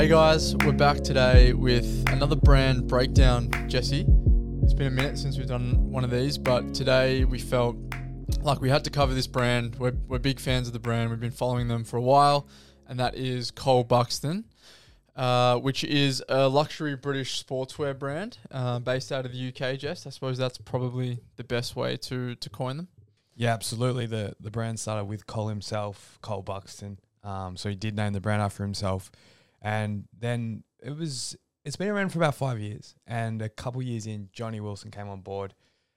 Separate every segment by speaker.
Speaker 1: Hey guys, we're back today with another brand breakdown. Jesse, it's been a minute since we've done one of these, but today we felt like we had to cover this brand. We're, we're big fans of the brand. We've been following them for a while, and that is Cole Buxton, uh, which is a luxury British sportswear brand uh, based out of the UK. Jess, I suppose that's probably the best way to to coin them.
Speaker 2: Yeah, absolutely. The the brand started with Cole himself, Cole Buxton. Um, so he did name the brand after himself, and then it was it's been around for about five years. And a couple years in, Johnny Wilson came on board,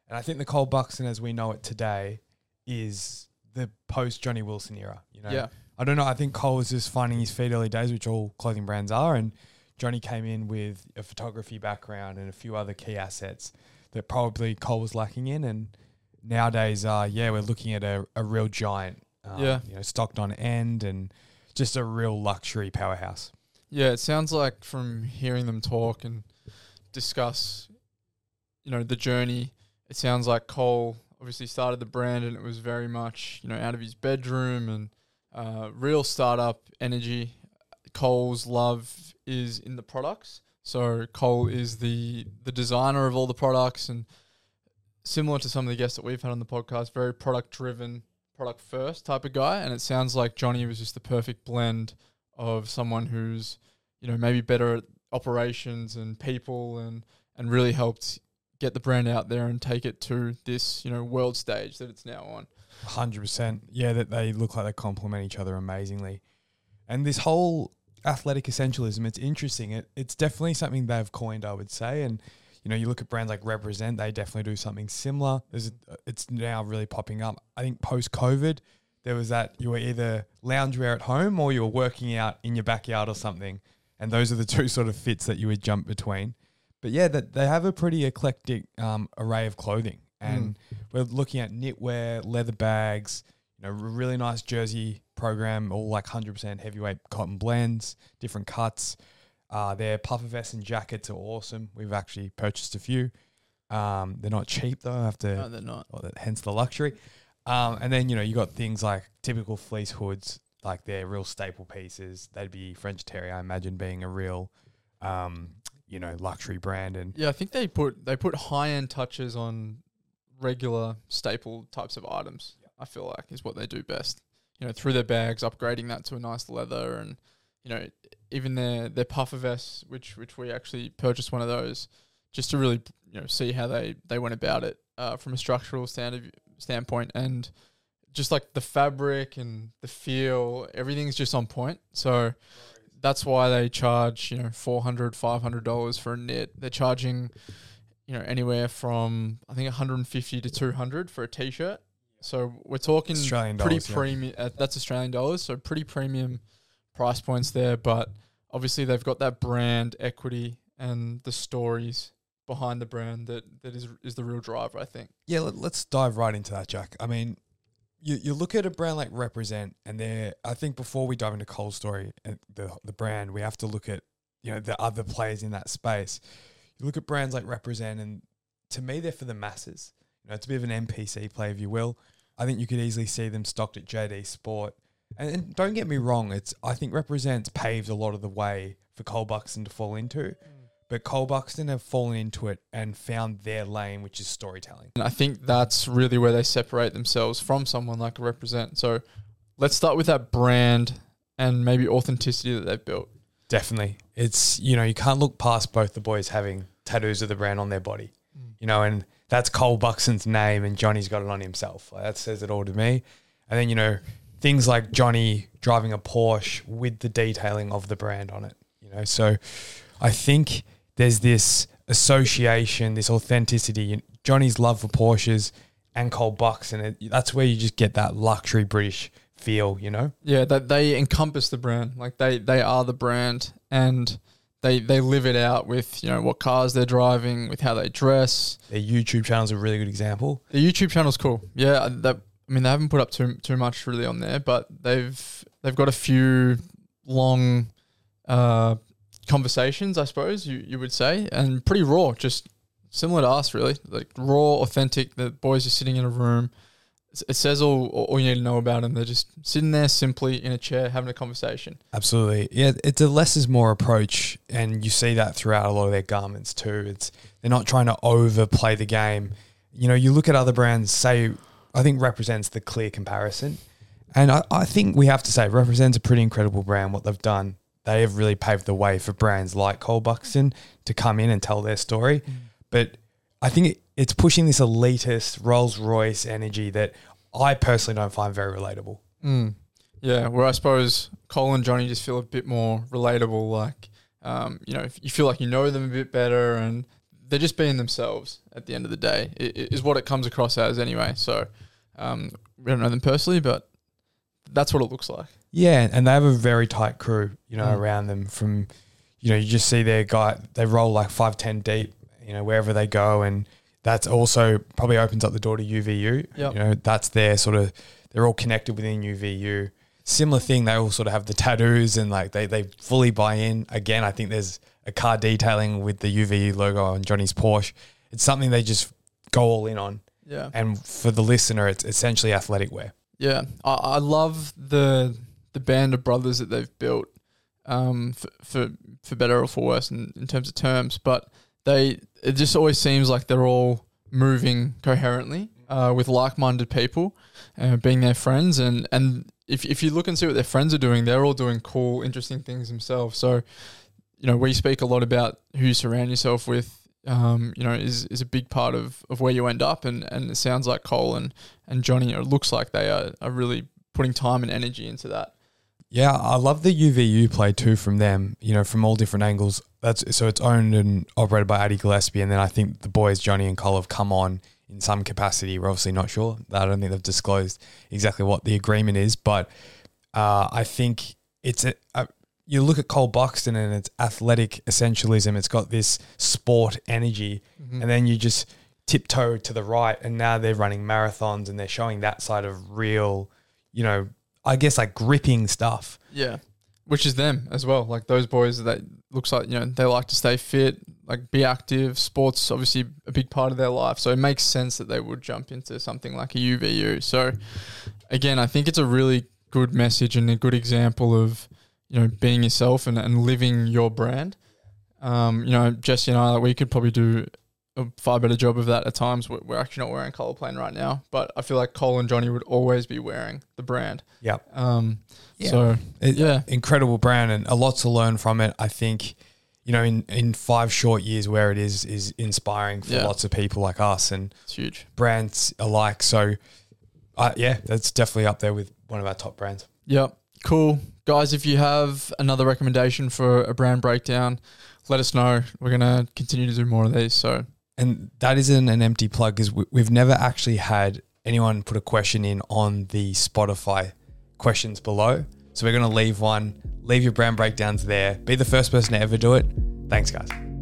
Speaker 2: and I think the Cole Buxton as we know it today is the post Johnny Wilson era. You know,
Speaker 1: Yeah.
Speaker 2: I don't know. I think Cole was just finding his feet early days, which all clothing brands are, and Johnny came in with a photography background and a few other key assets that probably Cole was lacking in. And nowadays, uh, yeah, we're looking at a, a real giant. Um,
Speaker 1: Yeah.
Speaker 2: you know, stocked on end and just a real luxury powerhouse.
Speaker 1: Yeah, it sounds like from hearing them talk and discuss, you know, the journey, it sounds like Cole obviously started the brand and it was very much, you know, out of his bedroom and uh, real startup energy. Cole's love is in the products. So Cole is the the designer of all the products and similar to some of the guests that we've had on the podcast, very product driven, product first type of guy. And it sounds like Johnny was just the perfect blend of someone who's, you know, maybe better at operations and people and and really helped get the brand out there and take it to this, you know, world stage that it's now on.
Speaker 2: Hundred percent. Yeah, that they look like they complement each other amazingly. And this whole athletic essentialism, it's interesting. It, it's definitely something they've coined, I would say. And you know, you look at brands like Represent, they definitely do something similar. There's, it's now really popping up. I think post COVID, there was that you were either loungewear at home or you were working out in your backyard or something, and those are the two sort of fits that you would jump between. But yeah, that they have a pretty eclectic um, array of clothing, and we're looking at knitwear, leather bags, you know, a really nice jersey program, all like 100% heavyweight cotton blends, different cuts. Uh, their puffer vests and jackets are awesome. We've actually purchased a few. Um, they're not cheap though. I have to,
Speaker 1: No, they're not.
Speaker 2: well, hence the luxury. Um, and then you know you got things like typical fleece hoods, like they're real staple pieces. They'd be French Terry, I imagine, being a real, um, you know, luxury brand. And
Speaker 1: Yeah, I think they put they put high end touches on regular staple types of items. I feel like is what they do best. You know, through their bags, upgrading that to a nice leather, and you know, even their their puffer vests, which which we actually purchased one of those, just to really you know see how they they went about it uh, from a structural stand standpoint, and just like the fabric and the feel, everything's just on point. So that's why they charge you know 400 500 dollars for a knit. They're charging you know anywhere from i think 150 to 200 for a t-shirt. So we're talking
Speaker 2: Australian
Speaker 1: pretty
Speaker 2: dollars, yeah.
Speaker 1: premium uh, that's australian dollars. So pretty premium price points there. But obviously they've got that brand equity and the stories behind the brand that that is is the real driver i think
Speaker 2: Yeah, let, let's dive right into that, Jack. I mean, you, you look at a brand like Represent, and they're. I think before we dive into Cole's story and the the brand, we have to look at you know the other players in that space. You look at brands like Represent, and to me, they're for the masses. You know, it's a bit of an NPC play, if you will. I think you could easily see them stocked at JD Sport. And, and don't get me wrong, it's I think Represents paved a lot of the way for Cole Buxton to fall into. Mm. But Cole Buxton have fallen into it and found their lane, which is storytelling.
Speaker 1: And I think that's really where they separate themselves from someone like a represent. So let's start with that brand and maybe authenticity that they've built.
Speaker 2: Definitely. It's, you know, you can't look past both the boys having tattoos of the brand on their body, mm. you know, and that's Cole Buxton's name and Johnny's got it on himself. Like, that says it all to me. And then, you know, things like Johnny driving a Porsche with the detailing of the brand on it, you know. So I think there's this association, this authenticity. Johnny's love for Porsches and Cole Buxton, it, that's where you just get that luxury British feel, you know?
Speaker 1: Yeah, that they encompass the brand. Like they they are the brand and they they live it out with, you know, what cars they're driving, with how they dress.
Speaker 2: Their YouTube channel is a really good example.
Speaker 1: The YouTube channel's cool. Yeah, uh, that I mean they haven't put up too too much really on there, but they've they've got a few long uh conversations, I suppose you, you would say, and pretty raw, just similar to us really. Like raw, authentic. The boys are sitting in a room. It- says all all you need to know about them. They're just sitting there simply in a chair having a conversation.
Speaker 2: Absolutely. Yeah, it's a less is more approach and you see that throughout a lot of their garments too. It's they're not trying to overplay the game. You know, you look at other brands, say I think represents the clear comparison. And I, I think we have to say represents a pretty incredible brand what they've done. They have really paved the way for brands like Cole Buxton to come in and tell their story. But I think it, it's pushing this elitist Rolls Royce energy that I personally don't find very relatable.
Speaker 1: Mm. Yeah, where I suppose Cole and Johnny just feel a bit more relatable. Like, um, you know, if you feel like you know them a bit better, and they're just being themselves. At the end of the day, is what it comes across as anyway. So, um, we don't know them personally, but that's what it looks like.
Speaker 2: Yeah, and they have a very tight crew, you know,
Speaker 1: Mm.
Speaker 2: around them. From, you know, you just see their guy. They roll like five, ten deep, you know, wherever they go, and that's also probably opens up the door to UVU.
Speaker 1: Yep.
Speaker 2: You know, that's their sort of. They're all connected within UVU. Similar thing. They all sort of have the tattoos and like they they fully buy in. Again, I think there's a car detailing with the UVU logo on Johnny's Porsche. It's something they just go all in on.
Speaker 1: Yeah,
Speaker 2: And for the listener, it's essentially athletic wear.
Speaker 1: yeah. I, I love the the band of brothers that they've built. Um, for for, for better or for worse in, in terms of terms, but they it just always seems like they're all moving coherently uh, with like-minded people, uh, being their friends, and and if if you look and see what their friends are doing, they're all doing cool, interesting things themselves. So, you know, we speak a lot about who you surround yourself with. Um, you know, is is a big part of, of where you end up, and, and it sounds like Cole and, and Johnny, it looks like they are, are really putting time and energy into that.
Speaker 2: Yeah, I love the UVU play too from them, you know, from all different angles. That's so it's owned and operated by Addy Gillespie, and then I think the boys Johnny and Cole have come on in some capacity. We're obviously not sure. I don't think they've disclosed exactly what the agreement is, but uh, I think it's a, a you look at Cole Buxton and it's athletic essentialism. It's got this sport energy, and then you just tiptoe to the right, and now they're running marathons and they're showing that side of real, you know, I guess like gripping stuff.
Speaker 1: Yeah, which is them as well. Like those boys that looks like you know they like to stay fit, like be active. Sports obviously a big part of their life, so it makes sense that they would jump into something like a UVU. So again, I think it's a really good message and a good example of you know being yourself and, and living your brand. Um, you know, Jesse and I, like, we could probably do a far better job of that at times. We're, we're actually not wearing color plane right now, but I feel like Cole and Johnny would always be wearing the brand.
Speaker 2: Yep.
Speaker 1: Um,
Speaker 2: Yeah.
Speaker 1: So
Speaker 2: It-
Speaker 1: Yeah.
Speaker 2: Incredible brand and a lot to learn from it. I think, you know, in, in five short years where it is is inspiring for
Speaker 1: Yeah.
Speaker 2: lots of people like us and
Speaker 1: it's huge.
Speaker 2: brands alike. So uh, yeah, that's definitely up there with one of our top brands.
Speaker 1: Yep. Cool. Guys, if you have another recommendation for a brand breakdown, let us know. We're going to continue to do more of these. So,
Speaker 2: And that isn't an empty plug because we, we've never actually had anyone put a question in on the Spotify questions below. So we're going to leave one, leave your brand breakdowns there. Be the first person to ever do it. Thanks, guys.